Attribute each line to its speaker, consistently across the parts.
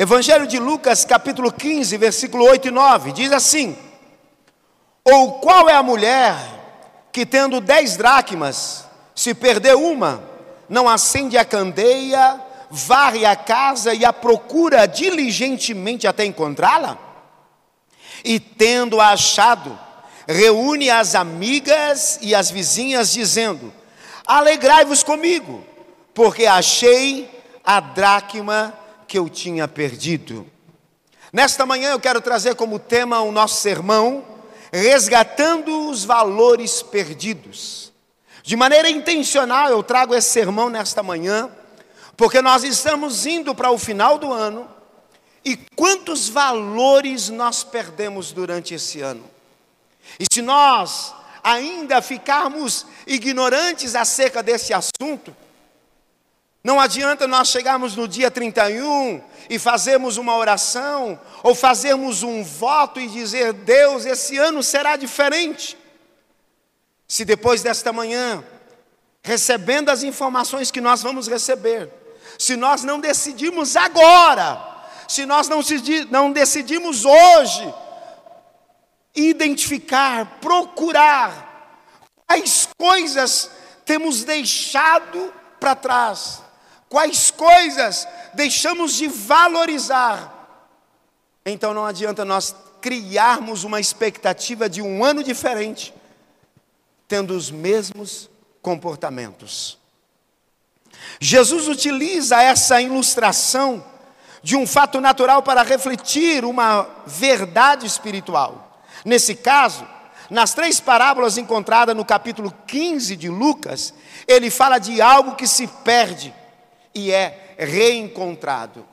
Speaker 1: Evangelho de Lucas, capítulo 15, versículo 8 e 9, diz assim: Ou qual é a mulher que, tendo dez dracmas, se perder uma, não acende a candeia, varre a casa e a procura diligentemente até encontrá-la? E tendo-a achado, reúne as amigas e as vizinhas, dizendo: Alegrai-vos comigo, porque achei a dracma que eu tinha perdido. Nesta manhã eu quero trazer como tema o nosso sermão, resgatando os valores perdidos. De maneira intencional eu trago esse sermão nesta manhã, porque nós estamos indo para o final do ano e quantos valores nós perdemos durante esse ano. E se nós ainda ficarmos ignorantes acerca desse assunto, não adianta nós chegarmos no dia 31 e fazermos uma oração, ou fazermos um voto e dizer: Deus, esse ano será diferente. Se depois desta manhã, recebendo as informações que nós vamos receber, se nós não decidimos agora, se nós não, não decidimos hoje, identificar, procurar quais coisas temos deixado para trás, quais coisas deixamos de valorizar. Então não adianta nós criarmos uma expectativa de um ano diferente, tendo os mesmos comportamentos. Jesus utiliza essa ilustração de um fato natural para refletir uma verdade espiritual. Nesse caso, nas três parábolas encontradas no capítulo 15 de Lucas, ele fala de algo que se perde e é reencontrado.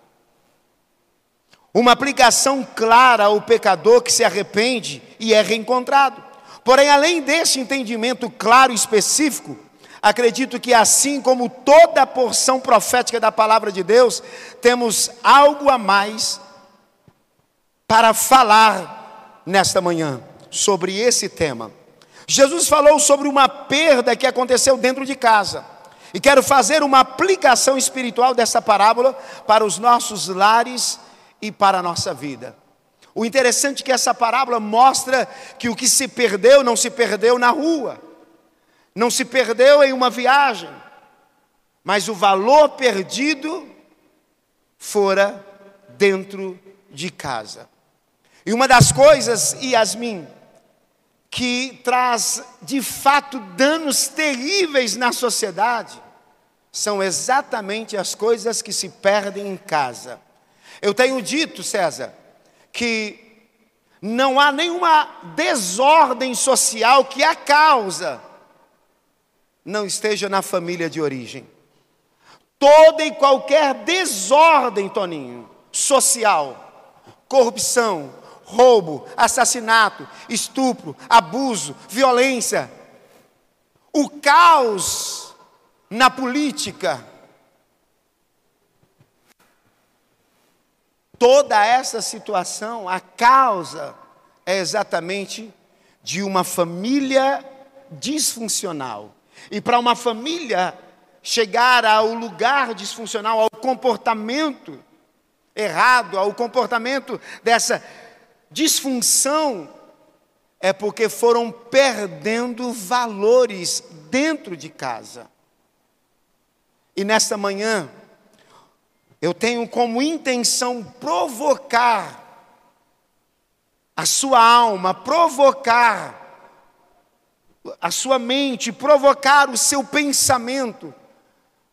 Speaker 1: Uma aplicação clara ao pecador que se arrepende e é reencontrado. Porém, além desse entendimento claro e específico, acredito que assim como toda a porção profética da palavra de Deus, temos algo a mais para falar nesta manhã sobre esse tema. Jesus falou sobre uma perda que aconteceu dentro de casa. E quero fazer uma aplicação espiritual dessa parábola para os nossos lares e para a nossa vida. O interessante é que essa parábola mostra que o que se perdeu não se perdeu na rua, não se perdeu em uma viagem, mas o valor perdido fora dentro de casa. E uma das coisas, Yasmin, que traz de fato danos terríveis na sociedade, são exatamente as coisas que se perdem em casa. Eu tenho dito, César, que não há nenhuma desordem social que a causa não esteja na família de origem. Toda e qualquer desordem, Toninho, social, corrupção, roubo, assassinato, estupro, abuso, violência, o caos na política. Toda essa situação, a causa é exatamente de uma família disfuncional. E para uma família chegar ao lugar disfuncional, ao comportamento errado, ao comportamento dessa disfunção é porque foram perdendo valores dentro de casa. E nesta manhã, eu tenho como intenção provocar a sua alma, provocar a sua mente, provocar o seu pensamento,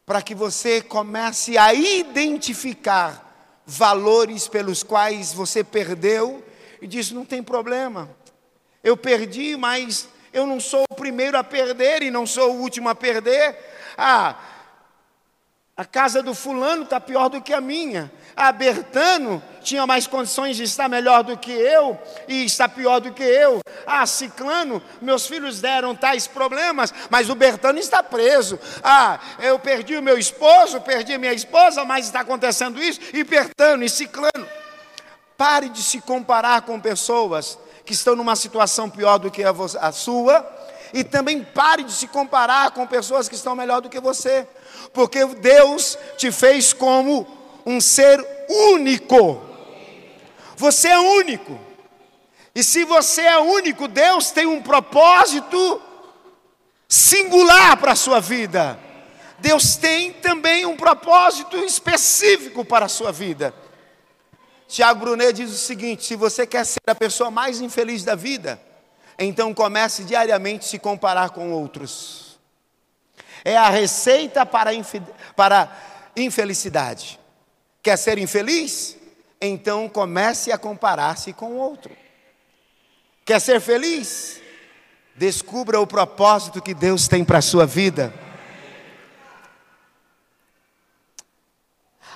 Speaker 1: para que você comece a identificar valores pelos quais você perdeu e disse: não tem problema, eu perdi, mas eu não sou o primeiro a perder e não sou o último a perder. Ah, a casa do fulano está pior do que a minha. A Bertano tinha mais condições de estar melhor do que eu e está pior do que eu. Ah, Ciclano, meus filhos deram tais problemas, mas o Bertano está preso. Ah, eu perdi o meu esposo, perdi a minha esposa, mas está acontecendo isso. E Bertano e Ciclano. Pare de se comparar com pessoas que estão numa situação pior do que a, sua, e também pare de se comparar com pessoas que estão melhor do que você, porque Deus te fez como um ser único. Você é único. E se você é único, Deus tem um propósito singular para a sua vida. Deus tem também um propósito específico para a sua vida. Tiago Brunet diz o seguinte: se você quer ser a pessoa mais infeliz da vida, então comece diariamente a se comparar com outros. É a receita para, para infelicidade. Quer ser infeliz? Então comece a comparar-se com outro. Quer ser feliz? Descubra o propósito que Deus tem para a sua vida.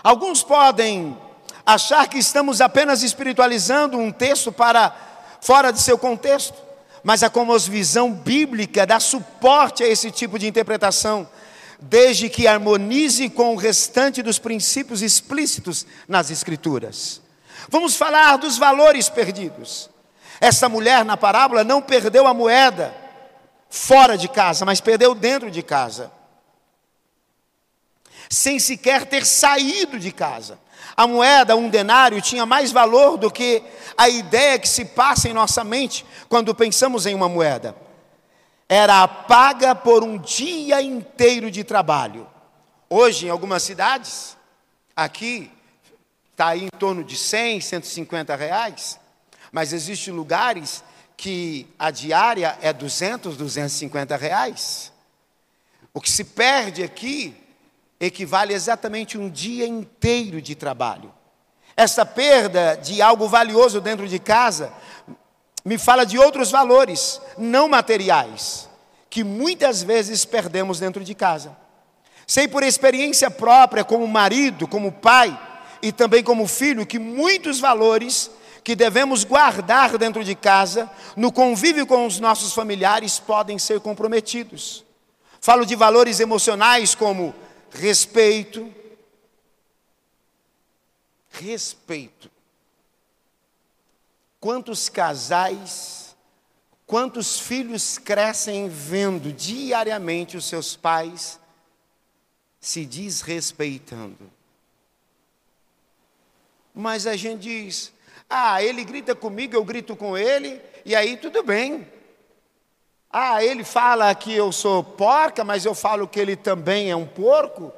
Speaker 1: Alguns podem achar que estamos apenas espiritualizando um texto para fora de seu contexto, mas a cosmovisão bíblica dá suporte a esse tipo de interpretação, desde que harmonize com o restante dos princípios explícitos nas Escrituras. Vamos falar dos valores perdidos. Essa mulher na parábola não perdeu a moeda fora de casa, mas perdeu dentro de casa sem sequer ter saído de casa. A moeda, um denário, tinha mais valor do que a ideia que se passa em nossa mente quando pensamos em uma moeda. Era a paga por um dia inteiro de trabalho. Hoje, em algumas cidades, aqui, está em torno de 100, 150 reais, mas existem lugares que a diária é 200, 250 reais. O que se perde aqui equivale exatamente um dia inteiro de trabalho. Essa perda de algo valioso dentro de casa me fala de outros valores não materiais que muitas vezes perdemos dentro de casa. Sei por experiência própria, como marido, como pai e também como filho, que muitos valores que devemos guardar dentro de casa, no convívio com os nossos familiares, podem ser comprometidos. Falo de valores emocionais como respeito. Respeito. Quantos casais, quantos filhos crescem vendo diariamente os seus pais se desrespeitando? Mas a gente diz: ah, ele grita comigo, eu grito com ele, e aí tudo bem. Ah, ele fala que eu sou porca, mas eu falo que ele também é um porco.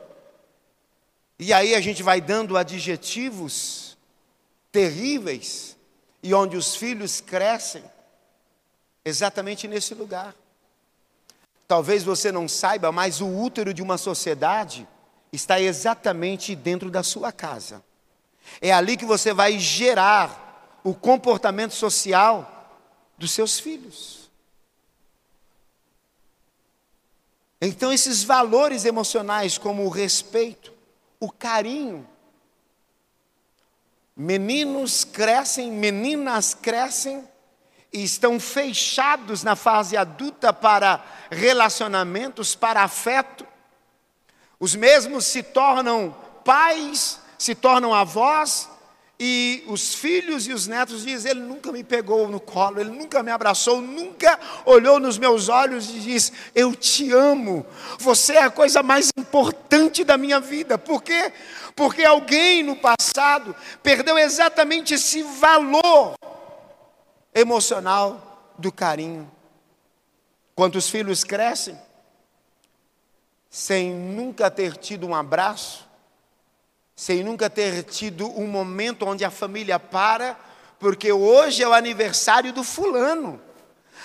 Speaker 1: E aí a gente vai dando adjetivos terríveis, e onde os filhos crescem, exatamente nesse lugar. Talvez você não saiba, mas o útero de uma sociedade está exatamente dentro da sua casa. É ali que você vai gerar o comportamento social dos seus filhos. Então, esses valores emocionais, como o respeito, o carinho, meninos crescem, meninas crescem e estão fechados na fase adulta para relacionamentos, para afeto. Os mesmos se tornam pais, se tornam avós, e os filhos e os netos dizem: Ele nunca me pegou no colo, ele nunca me abraçou, nunca olhou nos meus olhos e diz: Eu te amo, você é a coisa mais importante da minha vida. Por quê? Porque alguém no passado perdeu exatamente esse valor emocional do carinho. Quantos filhos crescem sem nunca ter tido um abraço, sem nunca ter tido um momento onde a família para, porque hoje é o aniversário do fulano.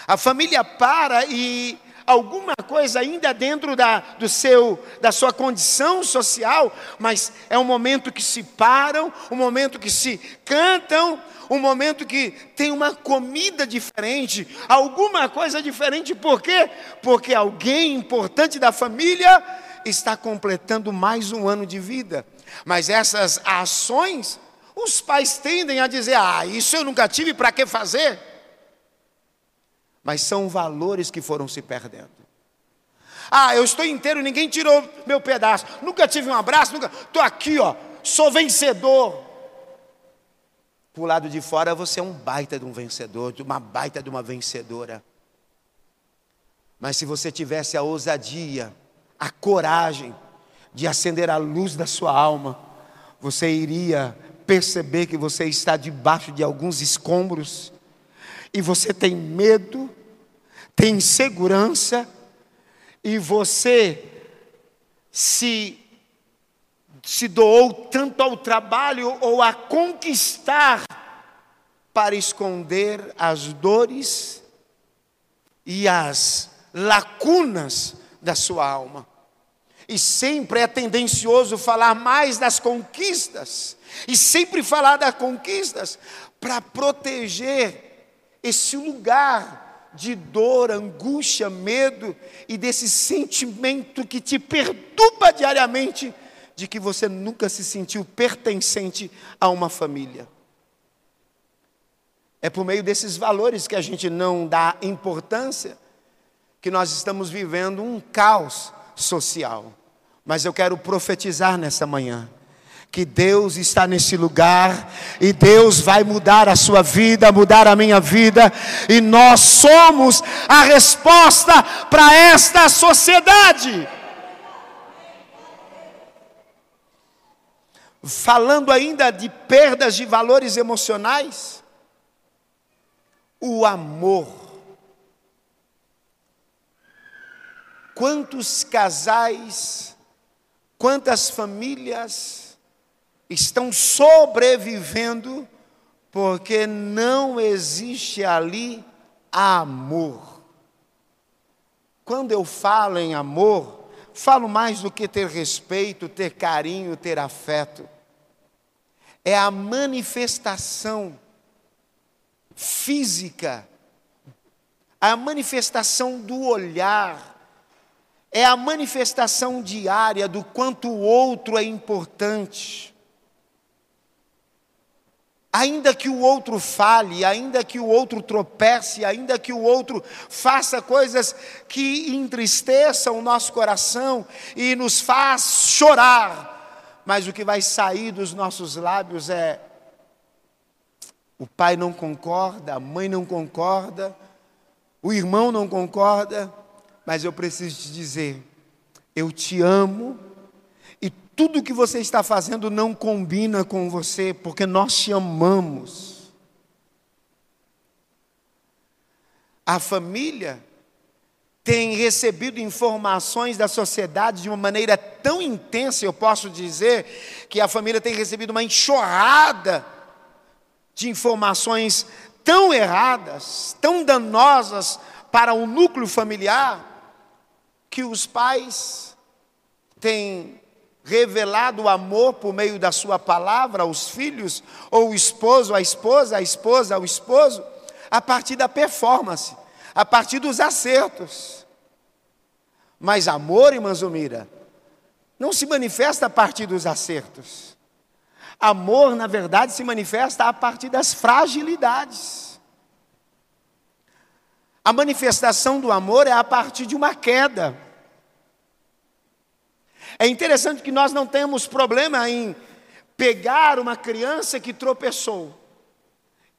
Speaker 1: A família para e alguma coisa ainda dentro da, do seu, da sua condição social, mas é um momento que se param, um momento que se cantam, um momento que tem uma comida diferente, alguma coisa diferente, por quê? Porque alguém importante da família está completando mais um ano de vida. Mas essas ações, os pais tendem a dizer: ah, isso eu nunca tive, para que fazer? Mas são valores que foram se perdendo. Ah, eu estou inteiro, ninguém tirou meu pedaço. Nunca tive um abraço, nunca. Estou aqui, ó, sou vencedor. Por lado de fora você é um baita de um vencedor, de uma baita de uma vencedora. Mas se você tivesse a ousadia, a coragem de acender a luz da sua alma, você iria perceber que você está debaixo de alguns escombros e você tem medo, tem insegurança e você se se doou tanto ao trabalho ou a conquistar para esconder as dores e as lacunas da sua alma. E sempre é tendencioso falar mais das conquistas, e sempre falar das conquistas para proteger esse lugar de dor, angústia, medo e desse sentimento que te perturba diariamente de que você nunca se sentiu pertencente a uma família. É por meio desses valores que a gente não dá importância que nós estamos vivendo um caos social. Mas eu quero profetizar nessa manhã que Deus está nesse lugar e Deus vai mudar a sua vida, mudar a minha vida, e nós somos a resposta para esta sociedade. Falando ainda de perdas de valores emocionais, o amor. Quantos casais, quantas famílias estão sobrevivendo porque não existe ali amor. Quando eu falo em amor, falo mais do que ter respeito, ter carinho, ter afeto é a manifestação física, a manifestação do olhar, é a manifestação diária do quanto o outro é importante. Ainda que o outro fale, ainda que o outro tropece, ainda que o outro faça coisas que entristeçam o nosso coração e nos faz chorar, mas o que vai sair dos nossos lábios é: o pai não concorda, a mãe não concorda, o irmão não concorda, mas eu preciso te dizer: eu te amo e tudo que você está fazendo não combina com você, porque nós te amamos. A família tem recebido informações da sociedade de uma maneira tão intensa, eu posso dizer, que a família tem recebido uma enxurrada de informações tão erradas, tão danosas para o núcleo familiar, que os pais têm revelado o amor por meio da sua palavra aos filhos, ou o esposo à esposa, a esposa ao esposo, a partir da performance a partir dos acertos. Mas amor, irmã Zumira, não se manifesta a partir dos acertos. Amor, na verdade, se manifesta a partir das fragilidades. A manifestação do amor é a partir de uma queda. É interessante que nós não temos problema em pegar uma criança que tropeçou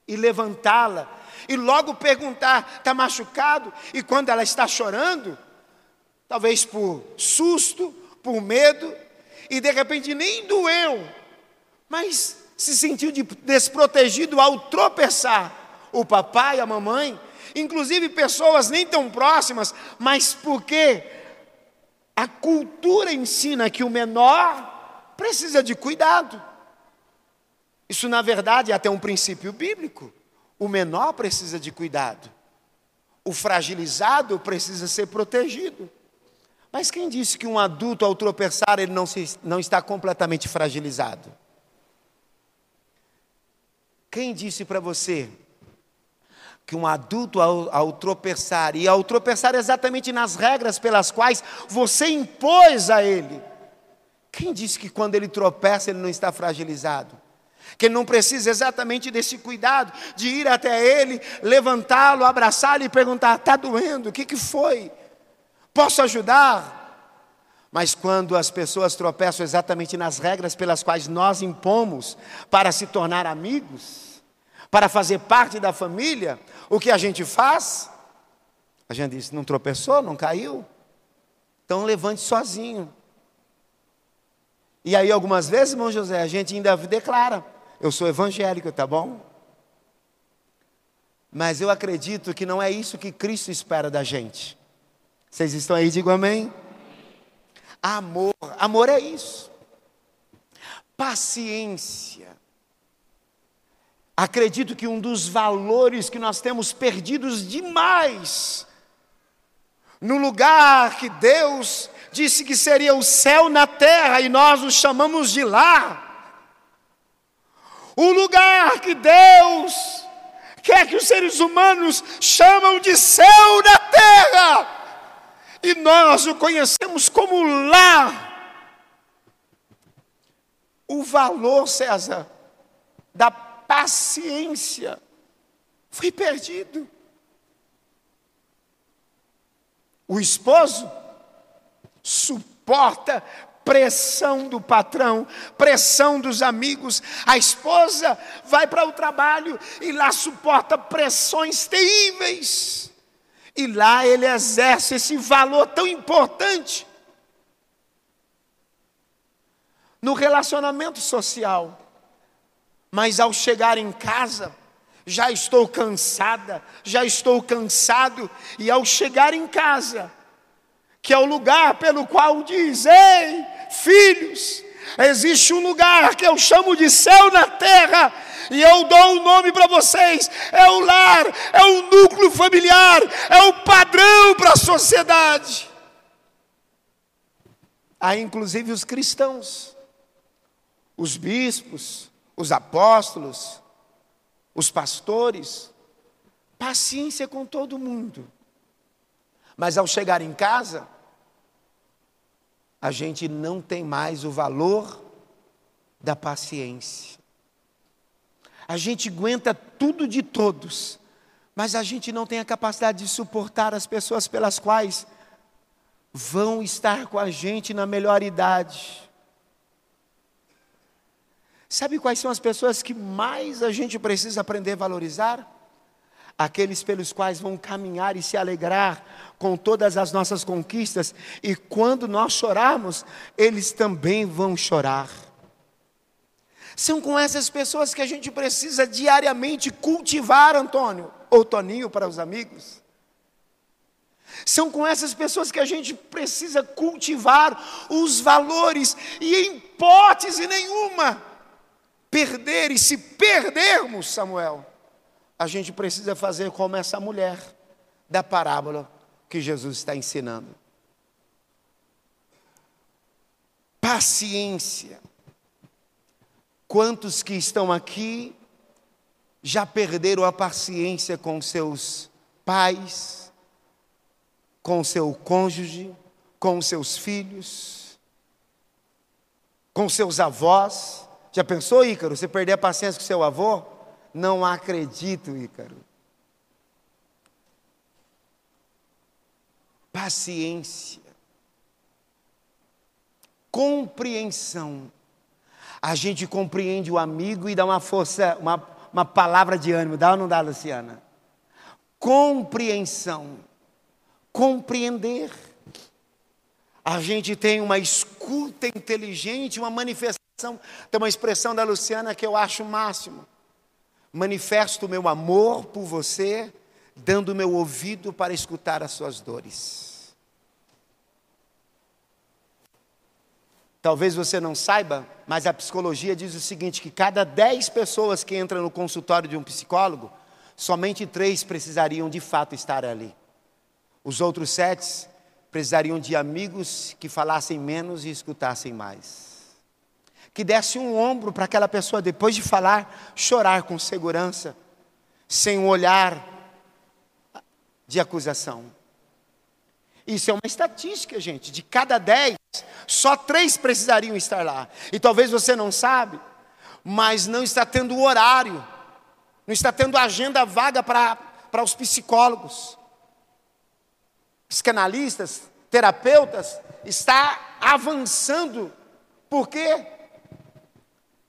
Speaker 1: e levantá-la e logo perguntar: está machucado? E quando ela está chorando, talvez por susto, por medo, e de repente nem doeu, mas se sentiu desprotegido ao tropeçar. O papai, a mamãe, inclusive pessoas nem tão próximas, mas porque a cultura ensina que o menor precisa de cuidado. Isso, na verdade, é até um princípio bíblico. O menor precisa de cuidado. O fragilizado precisa ser protegido. Mas quem disse que um adulto, ao tropeçar, ele não, se, não está completamente fragilizado? Quem disse para você que um adulto, ao, ao, tropeçar, e ao tropeçar exatamente nas regras pelas quais você impôs a ele, quem disse que quando ele tropeça ele não está fragilizado? que ele não precisa exatamente desse cuidado de ir até ele, levantá-lo, abraçá-lo e perguntar: está doendo? O que, que foi? Posso ajudar? Mas quando as pessoas tropeçam exatamente nas regras pelas quais nós impomos para se tornar amigos, para fazer parte da família, o que a gente faz? A gente diz: não tropeçou, não caiu? Então levante sozinho. E aí, algumas vezes, irmão José, a gente ainda declara: Eu sou evangélico, tá bom? Mas eu acredito que não é isso que Cristo espera da gente. Vocês estão aí? Digam amém. Amor, amor é isso. Paciência. Acredito que um dos valores que nós temos perdidos demais, no lugar que Deus disse que seria o céu na terra e nós o chamamos de lá, o lugar que Deus quer que os seres humanos chamam de céu na terra, e nós o conhecemos como lá. O valor, César, da paciência foi perdido. O esposo suporta pressão do patrão, pressão dos amigos. A esposa vai para o trabalho e lá suporta pressões terríveis. E lá ele exerce esse valor tão importante no relacionamento social. Mas ao chegar em casa, já estou cansada, já estou cansado, e ao chegar em casa, que é o lugar pelo qual diz: Ei, filhos, existe um lugar que eu chamo de céu na terra, e eu dou um nome para vocês: é o lar, é o núcleo familiar, é o padrão para a sociedade. Há inclusive os cristãos, os bispos, os apóstolos, os pastores, paciência com todo mundo. Mas ao chegar em casa, a gente não tem mais o valor da paciência. A gente aguenta tudo de todos, mas a gente não tem a capacidade de suportar as pessoas pelas quais vão estar com a gente na melhor idade. Sabe quais são as pessoas que mais a gente precisa aprender a valorizar? aqueles pelos quais vão caminhar e se alegrar com todas as nossas conquistas, e quando nós chorarmos, eles também vão chorar. São com essas pessoas que a gente precisa diariamente cultivar, Antônio, ou Toninho para os amigos. São com essas pessoas que a gente precisa cultivar os valores, e em hipótese nenhuma, perder, e se perdermos, Samuel, a gente precisa fazer como essa mulher da parábola que Jesus está ensinando. Paciência. Quantos que estão aqui já perderam a paciência com seus pais, com seu cônjuge, com seus filhos, com seus avós? Já pensou, Ícaro, você perder a paciência com seu avô? Não acredito, Ícaro. Paciência. Compreensão. A gente compreende o amigo e dá uma força, uma, uma palavra de ânimo. Dá ou não dá, Luciana? Compreensão. Compreender. A gente tem uma escuta inteligente, uma manifestação. Tem uma expressão da Luciana que eu acho o máximo manifesto o meu amor por você, dando o meu ouvido para escutar as suas dores. Talvez você não saiba, mas a psicologia diz o seguinte: que cada dez pessoas que entram no consultório de um psicólogo, somente três precisariam de fato estar ali. Os outros sete precisariam de amigos que falassem menos e escutassem mais que desse um ombro para aquela pessoa, depois de falar, chorar com segurança, sem um olhar de acusação. Isso é uma estatística, gente. De cada dez, só três precisariam estar lá. E talvez você não sabe, mas não está tendo horário, não está tendo agenda vaga para, para os psicólogos, psicanalistas, terapeutas, está avançando. Por quê?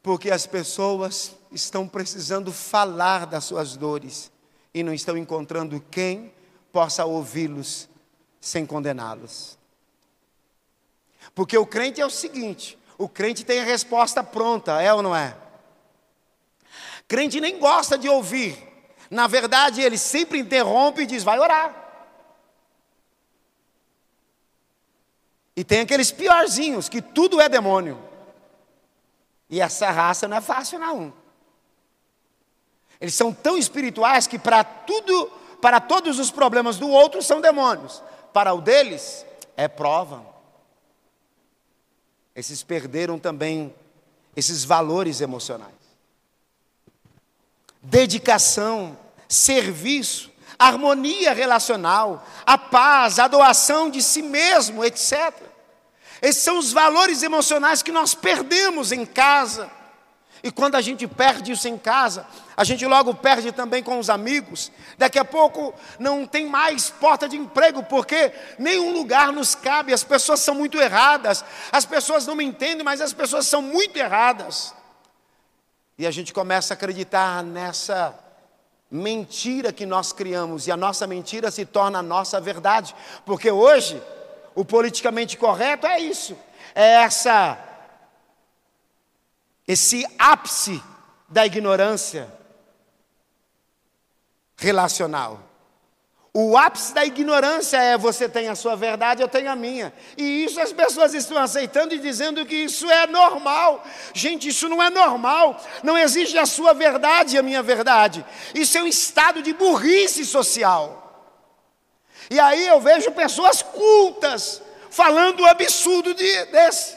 Speaker 1: Porque as pessoas estão precisando falar das suas dores e não estão encontrando quem possa ouvi-los sem condená-los. Porque o crente é o seguinte: o crente tem a resposta pronta, é ou não é? Crente nem gosta de ouvir. Na verdade, ele sempre interrompe e diz: vai orar. E tem aqueles piorzinhos, que tudo é demônio. E essa raça não é fácil, não. Eles são tão espirituais que para tudo, para todos os problemas do outro são demônios. Para o deles é prova. Esses perderam também esses valores emocionais. Dedicação, serviço, harmonia relacional, a paz, a doação de si mesmo, etc. Esses são os valores emocionais que nós perdemos em casa. E quando a gente perde isso em casa, a gente logo perde também com os amigos. Daqui a pouco não tem mais porta de emprego, porque nenhum lugar nos cabe, as pessoas são muito erradas. As pessoas não me entendem, mas as pessoas são muito erradas. E a gente começa a acreditar nessa mentira que nós criamos, e a nossa mentira se torna a nossa verdade, porque hoje o politicamente correto é isso, é essa esse ápice da ignorância relacional. O ápice da ignorância é você tem a sua verdade, eu tenho a minha. E isso as pessoas estão aceitando e dizendo que isso é normal. Gente, isso não é normal. Não existe a sua verdade e a minha verdade. Isso é um estado de burrice social. E aí eu vejo pessoas cultas falando o absurdo de, desse.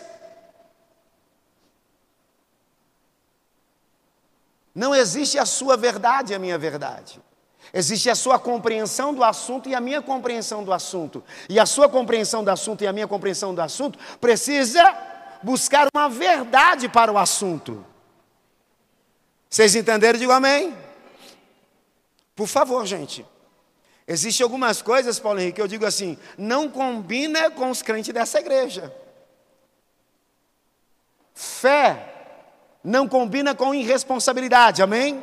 Speaker 1: Não existe a sua verdade e a minha verdade. Existe a sua compreensão do assunto e a minha compreensão do assunto. E a sua compreensão do assunto e a minha compreensão do assunto precisa buscar uma verdade para o assunto. Vocês entenderam? Digo amém. Por favor, gente. Existem algumas coisas, Paulo Henrique, que eu digo assim, não combina com os crentes dessa igreja. Fé não combina com irresponsabilidade, amém?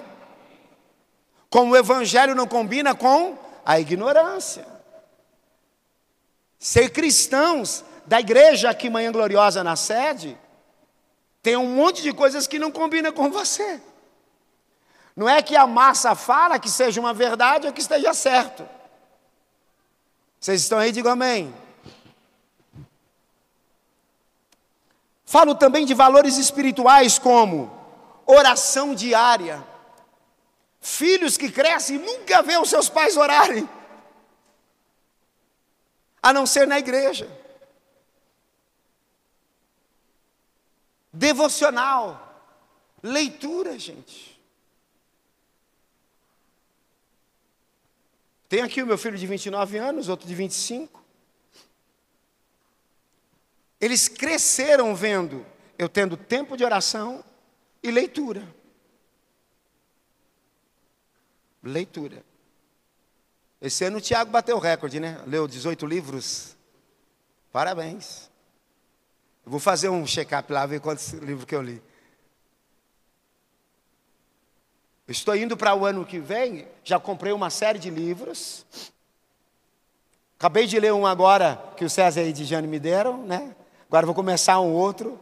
Speaker 1: Como o evangelho não combina com a ignorância. Ser cristãos da igreja aqui Manhã Gloriosa na sede, tem um monte de coisas que não combinam com você. Não é que a massa fala que seja uma verdade ou que esteja certo. Vocês estão aí, digam amém. Falo também de valores espirituais como oração diária. Filhos que crescem nunca vêem os seus pais orarem, a não ser na igreja. Devocional, leitura, gente. Tem aqui o meu filho de 29 anos, outro de 25. Eles cresceram vendo eu tendo tempo de oração e leitura. Leitura. Esse ano o Tiago bateu o recorde, né? Leu 18 livros. Parabéns. Eu vou fazer um check-up lá, ver quantos livros que eu li. Estou indo para o ano que vem, já comprei uma série de livros. Acabei de ler um agora que o César e a Jane me deram, né? Agora vou começar um outro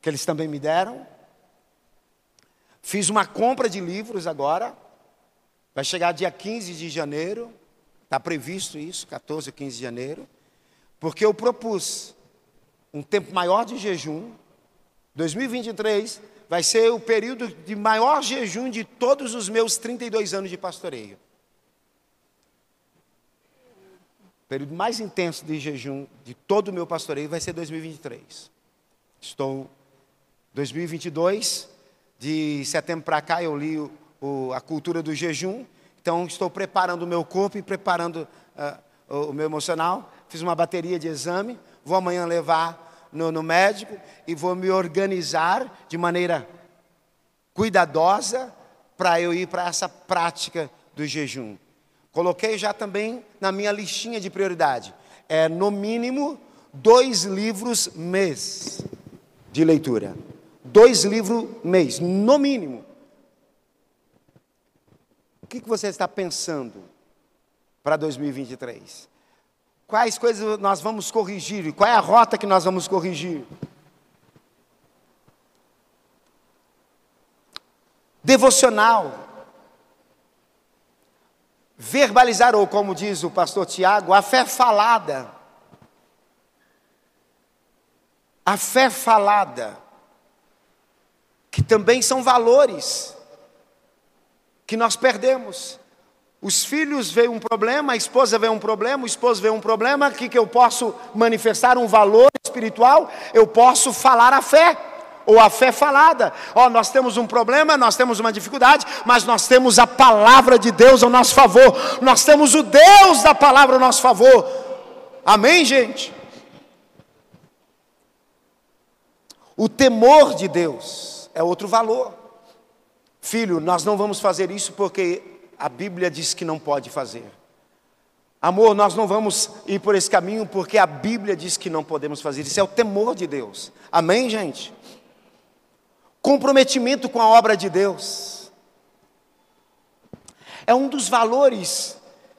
Speaker 1: que eles também me deram. Fiz uma compra de livros agora. Vai chegar dia 15 de janeiro, está previsto isso, 14 ou 15 de janeiro, porque eu propus um tempo maior de jejum. 2023 vai ser o período de maior jejum de todos os meus 32 anos de pastoreio. O período mais intenso de jejum de todo o meu pastoreio vai ser 2023. Estou 2022, de setembro para cá eu li o o, a cultura do jejum. Então, estou preparando o meu corpo e preparando uh, o, o meu emocional. Fiz uma bateria de exame. Vou amanhã levar no, no médico e vou me organizar de maneira cuidadosa para eu ir para essa prática do jejum. Coloquei já também na minha listinha de prioridade. É no mínimo dois livros mês de leitura. Dois livros mês, no mínimo. O que, você está pensando para 2023? Quais coisas nós vamos corrigir? Qual é a rota que nós vamos corrigir? devocional. Verbalizar, ou como diz o pastor Tiago, a fé falada. A fé falada, que também são valores que nós perdemos. Os filhos veem um problema, a esposa vê um problema, o esposo vê um problema, que, que eu posso manifestar um valor espiritual, eu posso falar a fé, ou a fé falada. Ó, oh, nós temos um problema, nós temos uma dificuldade, mas nós temos a palavra de Deus ao nosso favor, nós temos o Deus da palavra ao nosso favor. Amém, gente? O temor de Deus é outro valor. Filho, nós não vamos fazer isso porque a Bíblia diz que não pode fazer. Amor, nós não vamos ir por esse caminho porque a Bíblia diz que não podemos fazer. Isso é o temor de Deus. Amém, gente? Comprometimento com a obra de Deus. É um dos valores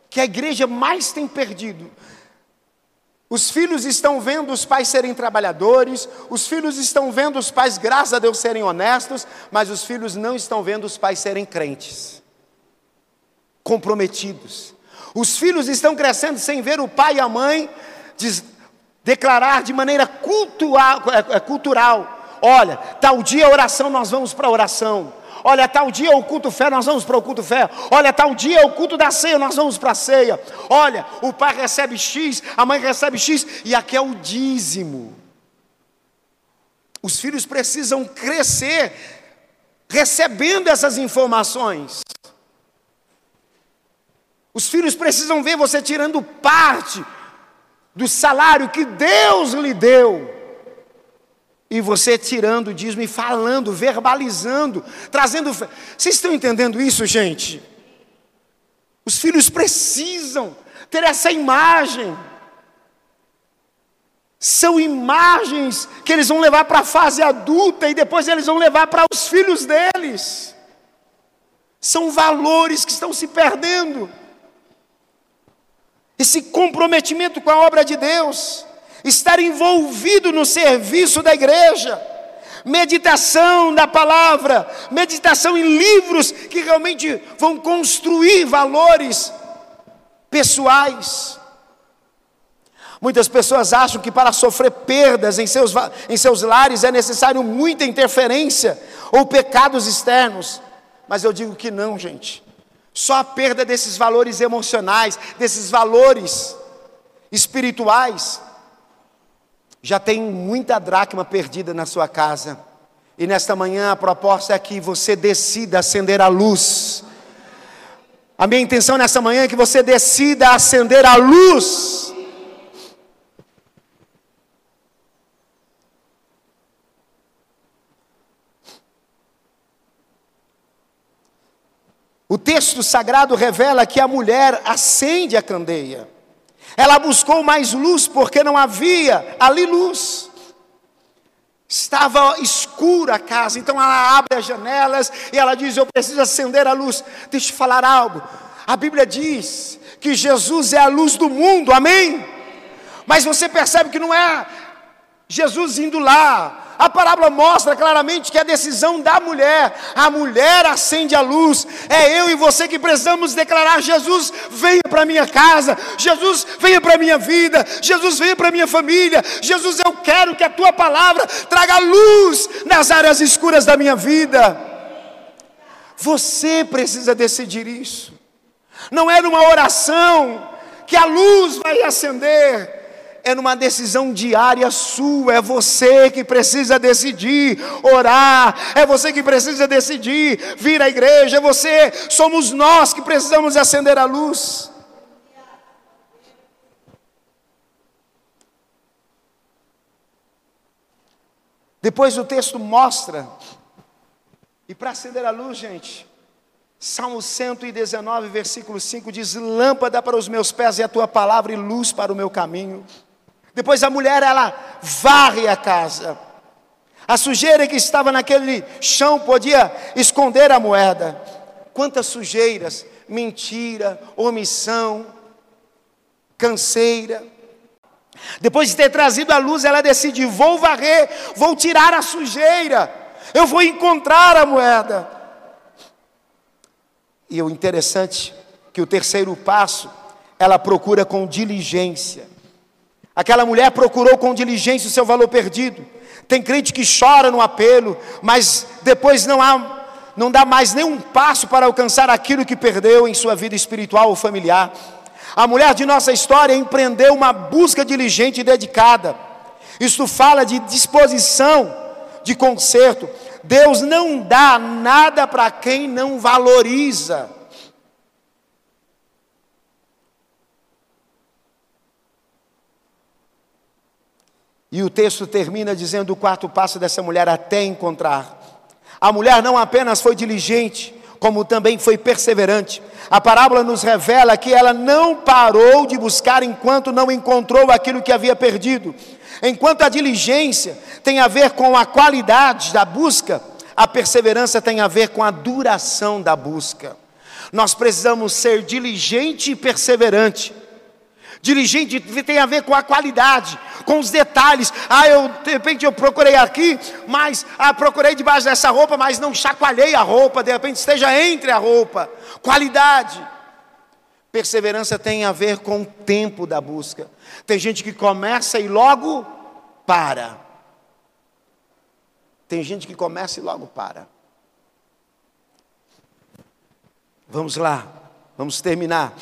Speaker 1: que a igreja mais tem perdido. Os filhos estão vendo os pais serem trabalhadores, os filhos estão vendo os pais, graças a Deus, serem honestos, mas os filhos não estão vendo os pais serem crentes, comprometidos. Os filhos estão crescendo sem ver o pai e a mãe diz, declarar de maneira cultural, é, é, cultural: olha, tal dia a oração, nós vamos para a oração. Olha, tal dia o culto fé, nós vamos para o culto fé. Olha, tal dia o culto da ceia, nós vamos para a ceia. Olha, o pai recebe X, a mãe recebe X, e aqui é o dízimo. Os filhos precisam crescer recebendo essas informações. Os filhos precisam ver você tirando parte do salário que Deus lhe deu e você tirando o dízimo e falando, verbalizando, trazendo. Vocês estão entendendo isso, gente? Os filhos precisam ter essa imagem. São imagens que eles vão levar para a fase adulta e depois eles vão levar para os filhos deles. São valores que estão se perdendo. Esse comprometimento com a obra de Deus estar envolvido no serviço da igreja, meditação da palavra, meditação em livros que realmente vão construir valores pessoais. Muitas pessoas acham que para sofrer perdas em seus, em seus lares é necessário muita interferência ou pecados externos, mas eu digo que não, gente. Só a perda desses valores emocionais, desses valores espirituais, já tem muita dracma perdida na sua casa. E nesta manhã a proposta é que você decida acender a luz. A minha intenção nessa manhã é que você decida acender a luz. O texto sagrado revela que a mulher acende a candeia. Ela buscou mais luz porque não havia ali luz. Estava escura a casa, então ela abre as janelas e ela diz: Eu preciso acender a luz. Deixa eu falar algo. A Bíblia diz que Jesus é a luz do mundo, amém? Mas você percebe que não é Jesus indo lá, a parábola mostra claramente que a decisão da mulher, a mulher acende a luz, é eu e você que precisamos declarar: Jesus, venha para minha casa, Jesus, venha para minha vida, Jesus, venha para minha família, Jesus, eu quero que a tua palavra traga luz nas áreas escuras da minha vida. Você precisa decidir isso, não é numa oração que a luz vai acender, é numa decisão diária sua, é você que precisa decidir orar, é você que precisa decidir vir à igreja, é você, somos nós que precisamos acender a luz. Depois o texto mostra, e para acender a luz, gente, Salmo 119, versículo 5 diz: Lâmpada para os meus pés e a tua palavra e luz para o meu caminho. Depois a mulher ela varre a casa. A sujeira que estava naquele chão podia esconder a moeda. Quantas sujeiras, mentira, omissão, canseira. Depois de ter trazido a luz, ela decide: vou varrer, vou tirar a sujeira, eu vou encontrar a moeda. e o interessante que o terceiro passo, ela procura com diligência. Aquela mulher procurou com diligência o seu valor perdido. Tem crente que chora no apelo, mas depois não há não dá mais nenhum passo para alcançar aquilo que perdeu em sua vida espiritual ou familiar. A mulher de nossa história empreendeu uma busca diligente e dedicada. Isso fala de disposição, de conserto. Deus não dá nada para quem não valoriza. E o texto termina dizendo o quarto passo dessa mulher até encontrar. A mulher não apenas foi diligente, como também foi perseverante. A parábola nos revela que ela não parou de buscar enquanto não encontrou aquilo que havia perdido. Enquanto a diligência tem a ver com a qualidade da busca, a perseverança tem a ver com a duração da busca. Nós precisamos ser diligente e perseverante. Diligente tem a ver com a qualidade, com os detalhes. Ah, eu de repente eu procurei aqui, mas ah, procurei debaixo dessa roupa, mas não chacoalhei a roupa, de repente esteja entre a roupa. Qualidade. Perseverança tem a ver com o tempo da busca. Tem gente que começa e logo para. Tem gente que começa e logo para. Vamos lá, vamos terminar.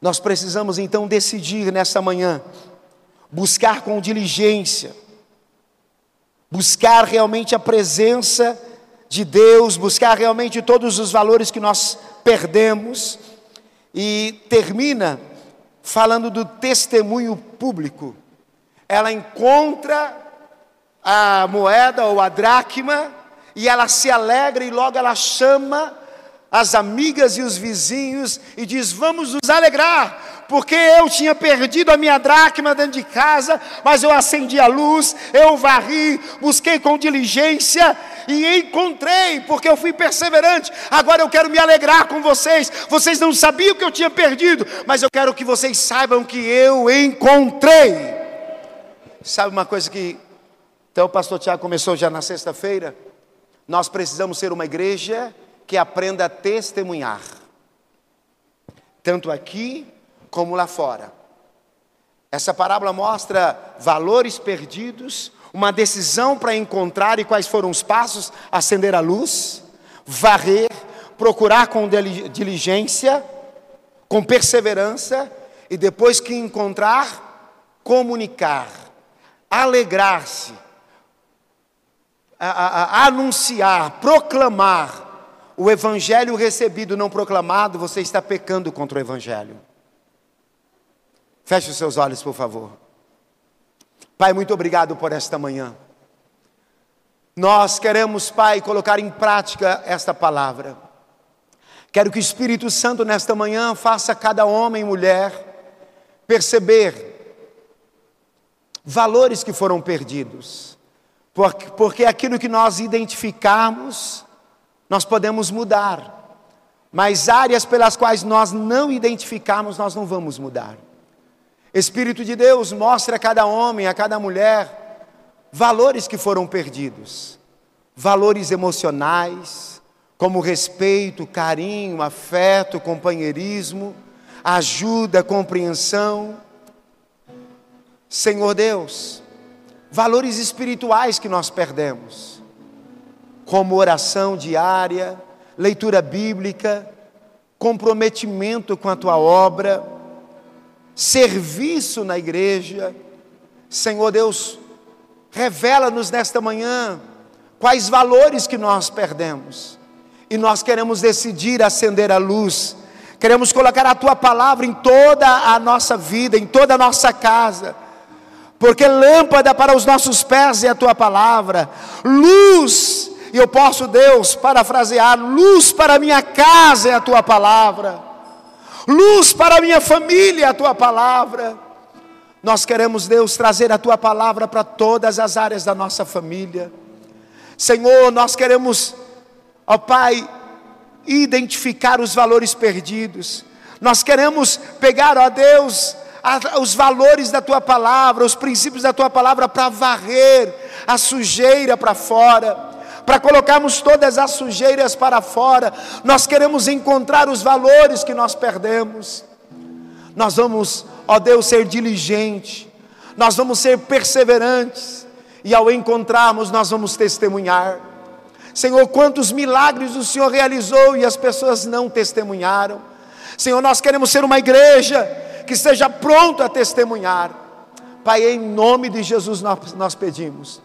Speaker 1: Nós precisamos então decidir nessa manhã, buscar com diligência, buscar realmente a presença de Deus, buscar realmente todos os valores que nós perdemos, e termina falando do testemunho público. Ela encontra a moeda ou a dracma, e ela se alegra e logo ela chama as amigas e os vizinhos e diz: Vamos nos alegrar, porque eu tinha perdido a minha dracma dentro de casa, mas eu acendi a luz, eu varri, busquei com diligência e encontrei, porque eu fui perseverante. Agora eu quero me alegrar com vocês. Vocês não sabiam que eu tinha perdido, mas eu quero que vocês saibam que eu encontrei. Sabe uma coisa que então o pastor Tiago começou já na sexta-feira? Nós precisamos ser uma igreja que aprenda a testemunhar, tanto aqui como lá fora. Essa parábola mostra valores perdidos, uma decisão para encontrar e quais foram os passos: acender a luz, varrer, procurar com diligência, com perseverança e depois que encontrar, comunicar, alegrar-se, anunciar, proclamar o evangelho recebido não proclamado, você está pecando contra o evangelho. Feche os seus olhos, por favor. Pai, muito obrigado por esta manhã. Nós queremos, Pai, colocar em prática esta palavra. Quero que o Espírito Santo nesta manhã faça cada homem e mulher perceber valores que foram perdidos, porque, aquilo que nós identificarmos nós podemos mudar, mas áreas pelas quais nós não identificarmos, nós não vamos mudar. Espírito de Deus mostra a cada homem, a cada mulher, valores que foram perdidos, valores emocionais, como respeito, carinho, afeto, companheirismo, ajuda, compreensão. Senhor Deus, valores espirituais que nós perdemos como oração diária, leitura bíblica, comprometimento com a tua obra, serviço na igreja. Senhor Deus, revela-nos nesta manhã quais valores que nós perdemos. E nós queremos decidir acender a luz, queremos colocar a tua palavra em toda a nossa vida, em toda a nossa casa porque lâmpada para os nossos pés é a tua palavra, luz e eu posso, Deus, parafrasear: luz para minha casa é a tua palavra, luz para minha família é a tua palavra. Nós queremos, Deus, trazer a tua palavra para todas as áreas da nossa família. Senhor, nós queremos, ó Pai, identificar os valores perdidos. Nós queremos pegar, ó Deus, os valores da tua palavra, os princípios da tua palavra para varrer a sujeira para fora para colocarmos todas as sujeiras para fora, nós queremos encontrar os valores que nós perdemos. Nós vamos, ó Deus, ser diligentes, nós vamos ser perseverantes, e ao encontrarmos, nós vamos testemunhar. Senhor, quantos milagres o Senhor realizou e as pessoas não testemunharam. Senhor, nós queremos ser uma igreja que esteja pronto a testemunhar. Pai, em nome de Jesus nós, nós pedimos.